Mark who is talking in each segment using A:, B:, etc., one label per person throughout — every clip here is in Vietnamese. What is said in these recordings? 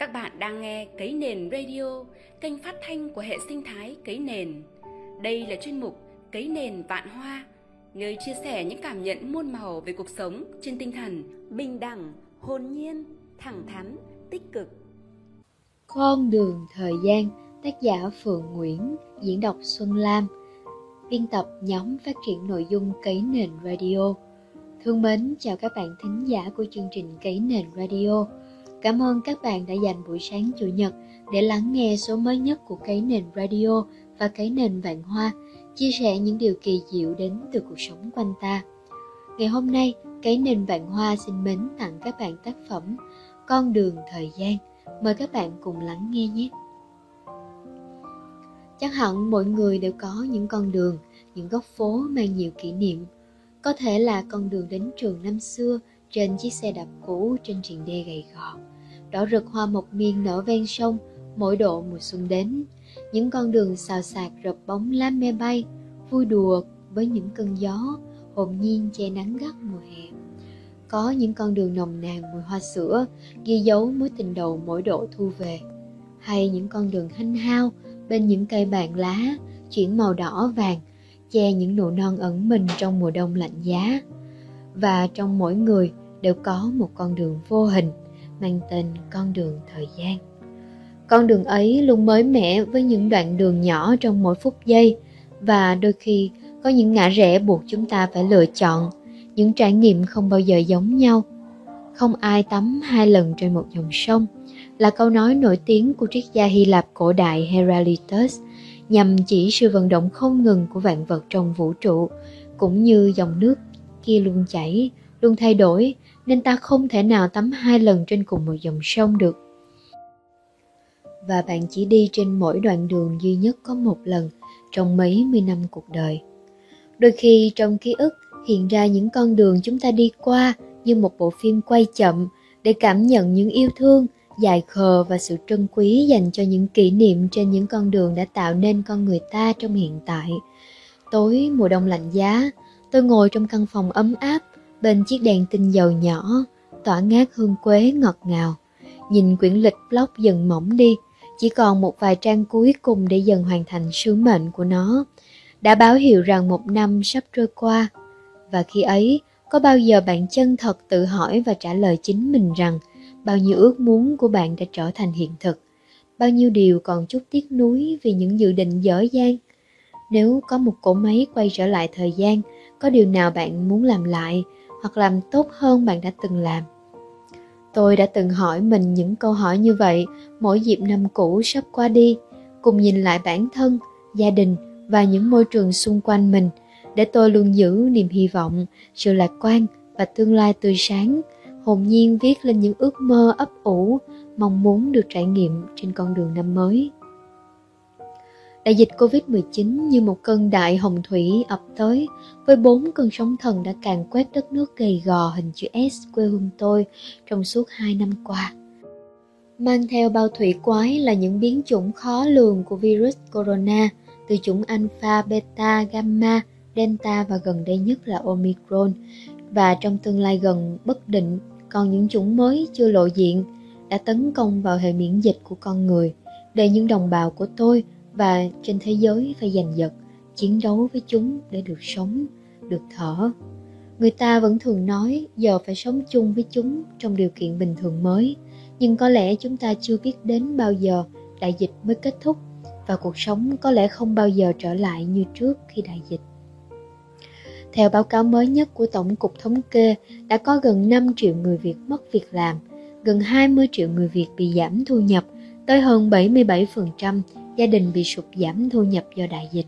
A: Các bạn đang nghe Cấy Nền Radio, kênh phát thanh của hệ sinh thái Cấy Nền. Đây là chuyên mục Cấy Nền Vạn Hoa, nơi chia sẻ những cảm nhận muôn màu về cuộc sống trên tinh thần bình đẳng, hồn nhiên, thẳng thắn, tích cực.
B: Con đường thời gian, tác giả Phượng Nguyễn, diễn đọc Xuân Lam, biên tập nhóm phát triển nội dung Cấy Nền Radio. Thương mến chào các bạn thính giả của chương trình Cấy Nền Radio. Cảm ơn các bạn đã dành buổi sáng Chủ nhật để lắng nghe số mới nhất của cái Nền Radio và cái Nền Vạn Hoa, chia sẻ những điều kỳ diệu đến từ cuộc sống quanh ta. Ngày hôm nay, cái Nền Vạn Hoa xin mến tặng các bạn tác phẩm Con đường thời gian. Mời các bạn cùng lắng nghe nhé. Chắc hẳn mỗi người đều có những con đường, những góc phố mang nhiều kỷ niệm. Có thể là con đường đến trường năm xưa trên chiếc xe đạp cũ trên triền đê gầy gò. Đỏ rực hoa mộc miên nở ven sông, mỗi độ mùa xuân đến. Những con đường xào xạc rợp bóng lá me bay, vui đùa với những cơn gió, hồn nhiên che nắng gắt mùa hè. Có những con đường nồng nàn mùi hoa sữa, ghi dấu mối tình đầu mỗi độ thu về. Hay những con đường hanh hao, bên những cây bàn lá, chuyển màu đỏ vàng, che những nụ non ẩn mình trong mùa đông lạnh giá và trong mỗi người đều có một con đường vô hình mang tên con đường thời gian. Con đường ấy luôn mới mẻ với những đoạn đường nhỏ trong mỗi phút giây. Và đôi khi có những ngã rẽ buộc chúng ta phải lựa chọn những trải nghiệm không bao giờ giống nhau. Không ai tắm hai lần trên một dòng sông là câu nói nổi tiếng của triết gia Hy Lạp cổ đại Heraclitus nhằm chỉ sự vận động không ngừng của vạn vật trong vũ trụ, cũng như dòng nước kia luôn chảy, luôn thay đổi, nên ta không thể nào tắm hai lần trên cùng một dòng sông được. Và bạn chỉ đi trên mỗi đoạn đường duy nhất có một lần trong mấy mươi năm cuộc đời. Đôi khi trong ký ức hiện ra những con đường chúng ta đi qua như một bộ phim quay chậm để cảm nhận những yêu thương, dài khờ và sự trân quý dành cho những kỷ niệm trên những con đường đã tạo nên con người ta trong hiện tại. Tối mùa đông lạnh giá tôi ngồi trong căn phòng ấm áp, bên chiếc đèn tinh dầu nhỏ, tỏa ngát hương quế ngọt ngào. Nhìn quyển lịch blog dần mỏng đi, chỉ còn một vài trang cuối cùng để dần hoàn thành sứ mệnh của nó. Đã báo hiệu rằng một năm sắp trôi qua, và khi ấy, có bao giờ bạn chân thật tự hỏi và trả lời chính mình rằng bao nhiêu ước muốn của bạn đã trở thành hiện thực? Bao nhiêu điều còn chút tiếc nuối vì những dự định dở dang? Nếu có một cỗ máy quay trở lại thời gian có điều nào bạn muốn làm lại hoặc làm tốt hơn bạn đã từng làm? Tôi đã từng hỏi mình những câu hỏi như vậy mỗi dịp năm cũ sắp qua đi, cùng nhìn lại bản thân, gia đình và những môi trường xung quanh mình, để tôi luôn giữ niềm hy vọng, sự lạc quan và tương lai tươi sáng. Hồn nhiên viết lên những ước mơ ấp ủ, mong muốn được trải nghiệm trên con đường năm mới. Đại dịch Covid-19 như một cơn đại hồng thủy ập tới với bốn cơn sóng thần đã càn quét đất nước gầy gò hình chữ S quê hương tôi trong suốt hai năm qua. Mang theo bao thủy quái là những biến chủng khó lường của virus corona từ chủng alpha, beta, gamma, delta và gần đây nhất là omicron và trong tương lai gần bất định còn những chủng mới chưa lộ diện đã tấn công vào hệ miễn dịch của con người để những đồng bào của tôi và trên thế giới phải giành giật chiến đấu với chúng để được sống được thở. Người ta vẫn thường nói giờ phải sống chung với chúng trong điều kiện bình thường mới. Nhưng có lẽ chúng ta chưa biết đến bao giờ đại dịch mới kết thúc và cuộc sống có lẽ không bao giờ trở lại như trước khi đại dịch. Theo báo cáo mới nhất của Tổng cục Thống kê, đã có gần 5 triệu người Việt mất việc làm, gần 20 triệu người Việt bị giảm thu nhập, tới hơn 77% gia đình bị sụt giảm thu nhập do đại dịch.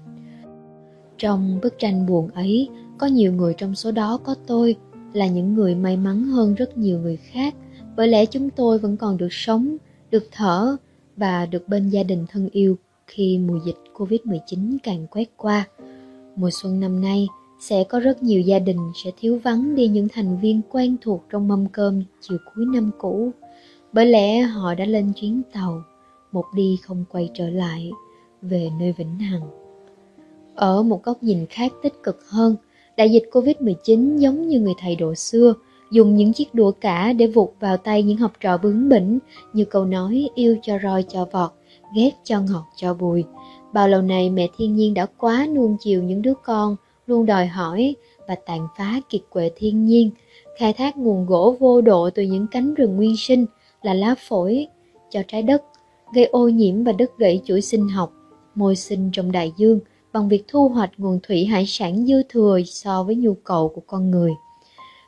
B: Trong bức tranh buồn ấy, có nhiều người trong số đó có tôi là những người may mắn hơn rất nhiều người khác bởi lẽ chúng tôi vẫn còn được sống, được thở và được bên gia đình thân yêu khi mùa dịch Covid-19 càng quét qua. Mùa xuân năm nay sẽ có rất nhiều gia đình sẽ thiếu vắng đi những thành viên quen thuộc trong mâm cơm chiều cuối năm cũ bởi lẽ họ đã lên chuyến tàu một đi không quay trở lại về nơi vĩnh hằng ở một góc nhìn khác tích cực hơn đại dịch covid 19 giống như người thầy độ xưa dùng những chiếc đũa cả để vụt vào tay những học trò bướng bỉnh như câu nói yêu cho roi cho vọt, ghét cho ngọt cho bùi. Bao lâu nay mẹ thiên nhiên đã quá nuông chiều những đứa con, luôn đòi hỏi và tàn phá kiệt quệ thiên nhiên, khai thác nguồn gỗ vô độ từ những cánh rừng nguyên sinh là lá phổi cho trái đất, gây ô nhiễm và đứt gãy chuỗi sinh học, môi sinh trong đại dương bằng việc thu hoạch nguồn thủy hải sản dư thừa so với nhu cầu của con người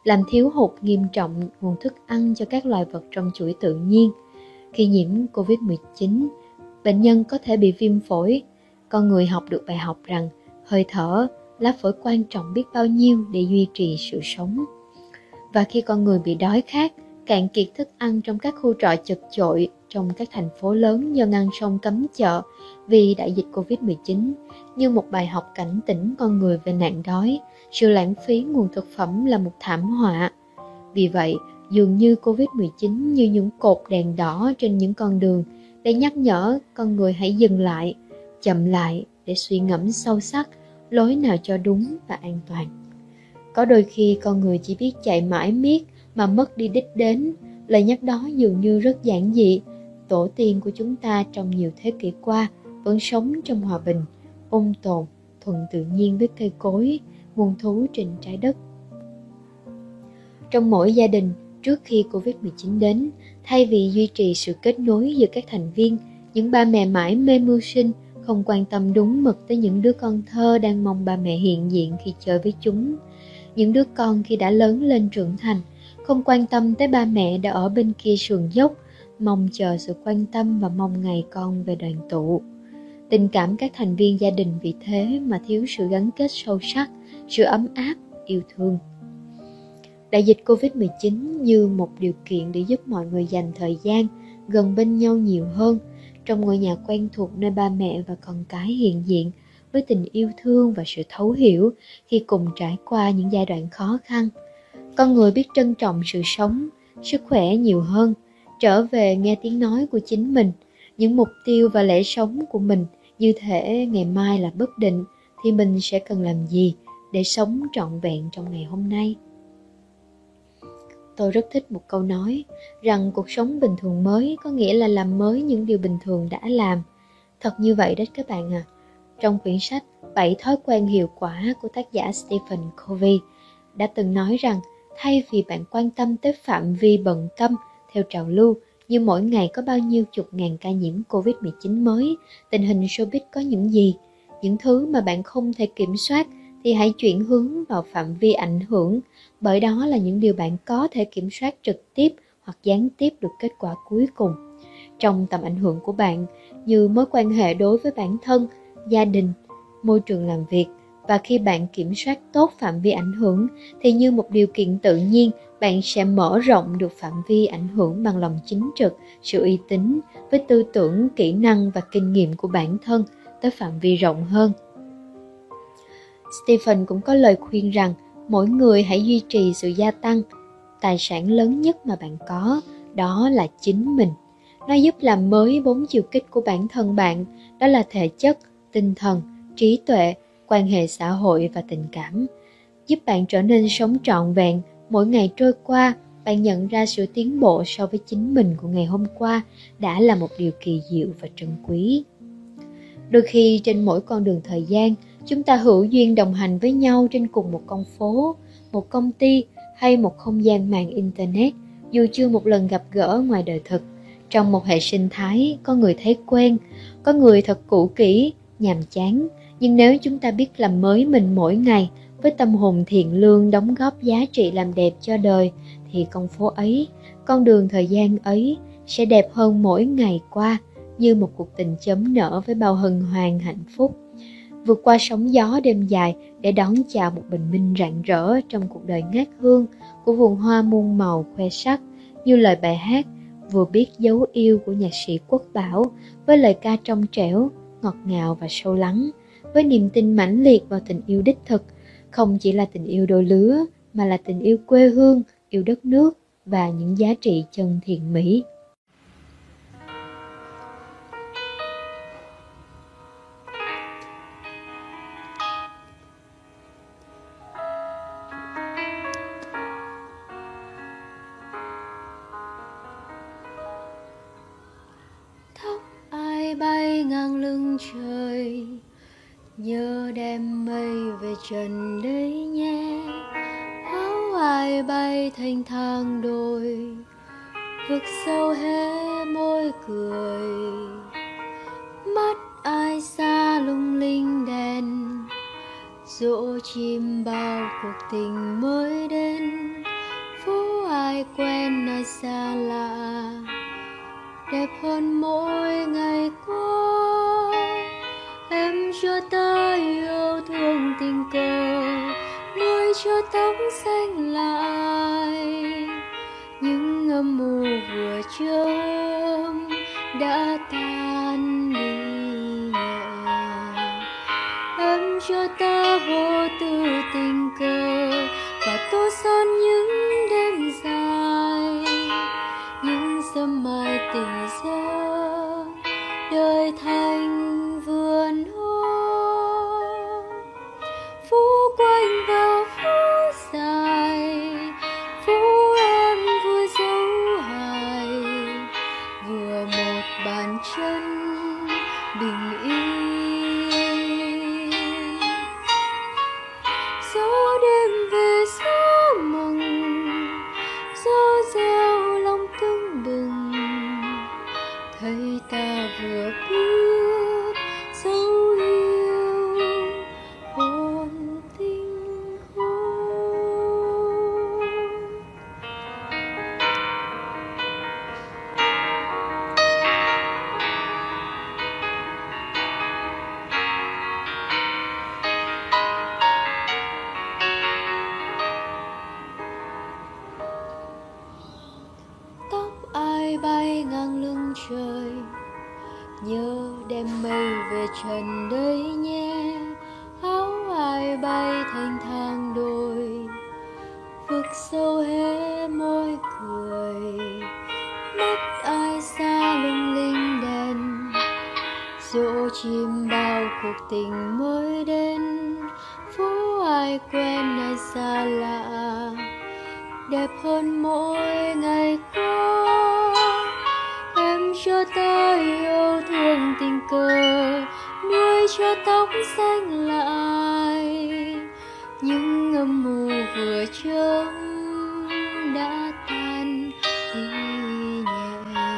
B: làm thiếu hụt nghiêm trọng nguồn thức ăn cho các loài vật trong chuỗi tự nhiên. Khi nhiễm COVID-19, bệnh nhân có thể bị viêm phổi. Con người học được bài học rằng hơi thở, lá phổi quan trọng biết bao nhiêu để duy trì sự sống. Và khi con người bị đói khát, cạn kiệt thức ăn trong các khu trọ chật chội trong các thành phố lớn do ngăn sông cấm chợ vì đại dịch Covid-19 như một bài học cảnh tỉnh con người về nạn đói, sự lãng phí nguồn thực phẩm là một thảm họa. Vì vậy, dường như Covid-19 như những cột đèn đỏ trên những con đường để nhắc nhở con người hãy dừng lại, chậm lại để suy ngẫm sâu sắc lối nào cho đúng và an toàn. Có đôi khi con người chỉ biết chạy mãi miết mà mất đi đích đến, lời nhắc đó dường như rất giản dị. Tổ tiên của chúng ta trong nhiều thế kỷ qua vẫn sống trong hòa bình, ôn tồn, thuận tự nhiên với cây cối, muôn thú trên trái đất. Trong mỗi gia đình, trước khi Covid-19 đến, thay vì duy trì sự kết nối giữa các thành viên, những ba mẹ mãi mê mưu sinh, không quan tâm đúng mực tới những đứa con thơ đang mong ba mẹ hiện diện khi chơi với chúng. Những đứa con khi đã lớn lên trưởng thành, không quan tâm tới ba mẹ đã ở bên kia sườn dốc, mong chờ sự quan tâm và mong ngày con về đoàn tụ. Tình cảm các thành viên gia đình vì thế mà thiếu sự gắn kết sâu sắc, sự ấm áp, yêu thương. Đại dịch Covid-19 như một điều kiện để giúp mọi người dành thời gian gần bên nhau nhiều hơn trong ngôi nhà quen thuộc nơi ba mẹ và con cái hiện diện với tình yêu thương và sự thấu hiểu khi cùng trải qua những giai đoạn khó khăn. Con người biết trân trọng sự sống, sức khỏe nhiều hơn, trở về nghe tiếng nói của chính mình, những mục tiêu và lẽ sống của mình như thể ngày mai là bất định thì mình sẽ cần làm gì để sống trọn vẹn trong ngày hôm nay? Tôi rất thích một câu nói rằng cuộc sống bình thường mới có nghĩa là làm mới những điều bình thường đã làm. Thật như vậy đấy các bạn à trong quyển sách bảy thói quen hiệu quả của tác giả stephen covey đã từng nói rằng thay vì bạn quan tâm tới phạm vi bận tâm theo trào lưu như mỗi ngày có bao nhiêu chục ngàn ca nhiễm Covid-19 mới, tình hình showbiz có những gì, những thứ mà bạn không thể kiểm soát thì hãy chuyển hướng vào phạm vi ảnh hưởng, bởi đó là những điều bạn có thể kiểm soát trực tiếp hoặc gián tiếp được kết quả cuối cùng. Trong tầm ảnh hưởng của bạn, như mối quan hệ đối với bản thân, gia đình, môi trường làm việc, và khi bạn kiểm soát tốt phạm vi ảnh hưởng, thì như một điều kiện tự nhiên, bạn sẽ mở rộng được phạm vi ảnh hưởng bằng lòng chính trực, sự uy tín với tư tưởng, kỹ năng và kinh nghiệm của bản thân tới phạm vi rộng hơn. Stephen cũng có lời khuyên rằng, mỗi người hãy duy trì sự gia tăng, tài sản lớn nhất mà bạn có, đó là chính mình. Nó giúp làm mới bốn chiều kích của bản thân bạn, đó là thể chất, tinh thần, trí tuệ quan hệ xã hội và tình cảm. Giúp bạn trở nên sống trọn vẹn, mỗi ngày trôi qua, bạn nhận ra sự tiến bộ so với chính mình của ngày hôm qua đã là một điều kỳ diệu và trân quý. Đôi khi trên mỗi con đường thời gian, chúng ta hữu duyên đồng hành với nhau trên cùng một con phố, một công ty hay một không gian mạng internet, dù chưa một lần gặp gỡ ngoài đời thực. Trong một hệ sinh thái, có người thấy quen, có người thật cũ kỹ, nhàm chán nhưng nếu chúng ta biết làm mới mình mỗi ngày, với tâm hồn thiện lương đóng góp giá trị làm đẹp cho đời, thì con phố ấy, con đường thời gian ấy sẽ đẹp hơn mỗi ngày qua như một cuộc tình chấm nở với bao hân hoan hạnh phúc. Vượt qua sóng gió đêm dài để đón chào một bình minh rạng rỡ trong cuộc đời ngát hương của vườn hoa muôn màu khoe sắc, như lời bài hát vừa biết dấu yêu của nhạc sĩ quốc bảo với lời ca trong trẻo, ngọt ngào và sâu lắng với niềm tin mãnh liệt vào tình yêu đích thực, không chỉ là tình yêu đôi lứa mà là tình yêu quê hương, yêu đất nước và những giá trị chân thiện mỹ.
C: bay ngang lưng trời nhớ đem mây về trần đấy nhé. Áo ai bay thanh thang đôi, vực sâu hé môi cười. Mắt ai xa lung linh đèn dỗ chim bao cuộc tình mới đến. Phố ai quen nơi xa lạ, đẹp hơn mỗi ngày qua. Tóc xanh lại. Những âm mưu vừa chớm đã tan đi. Nhẹ em cho ta vô tư tình cờ và tô son những đêm dài. Những sớm mai tình giấc đời thành bay ngang lưng trời, nhớ đem mây về trần đây nhé. Áo ai bay thanh thang đôi, vực sâu hé môi cười. Mắt ai xa lung linh đèn dỗ chim bao cuộc tình mới đến. Phố ai quen ai xa lạ, đẹp hơn mỗi ngày qua. Cờ nuôi cho tóc xanh lại. Những âm mưu vừa trông đã tan đi nhẹ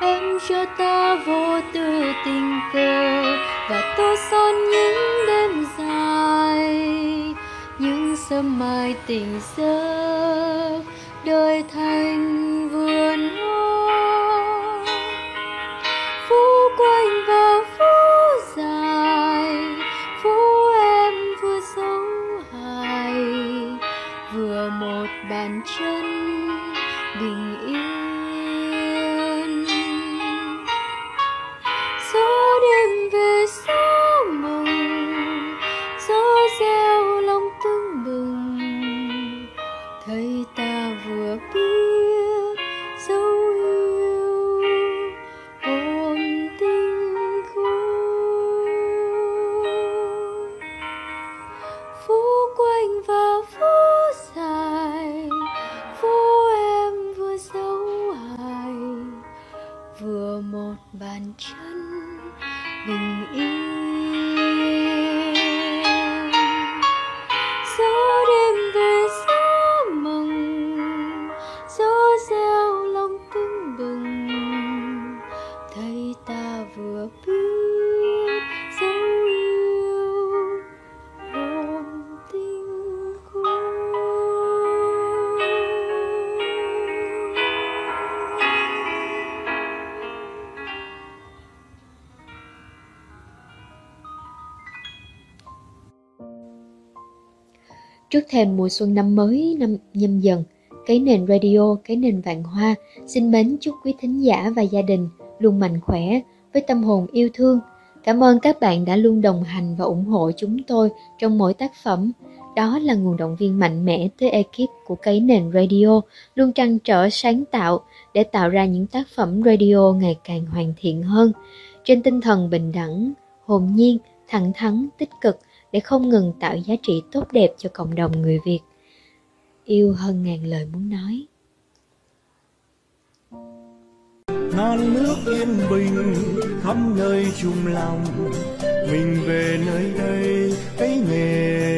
C: em cho ta vô tư tình cờ và tô son những đêm dài. Những sớm mai tình giấc, đời thành Trước thềm mùa xuân năm mới năm nhâm dần, cái nền radio, cái nền vạn hoa xin mến chúc quý thính giả và gia đình luôn mạnh khỏe với tâm hồn yêu thương. Cảm ơn các bạn đã luôn đồng hành và ủng hộ chúng tôi trong mỗi tác phẩm. Đó là nguồn động viên mạnh mẽ tới ekip của cái nền radio luôn trăn trở sáng tạo để tạo ra những tác phẩm radio ngày càng hoàn thiện hơn trên tinh thần bình đẳng, hồn nhiên, thẳng thắn, tích cực để không ngừng tạo giá trị tốt đẹp cho cộng đồng người Việt. Yêu hơn ngàn lời muốn nói.
D: non nước yên bình khắp nơi chung lòng, mình về nơi đây, cái nghề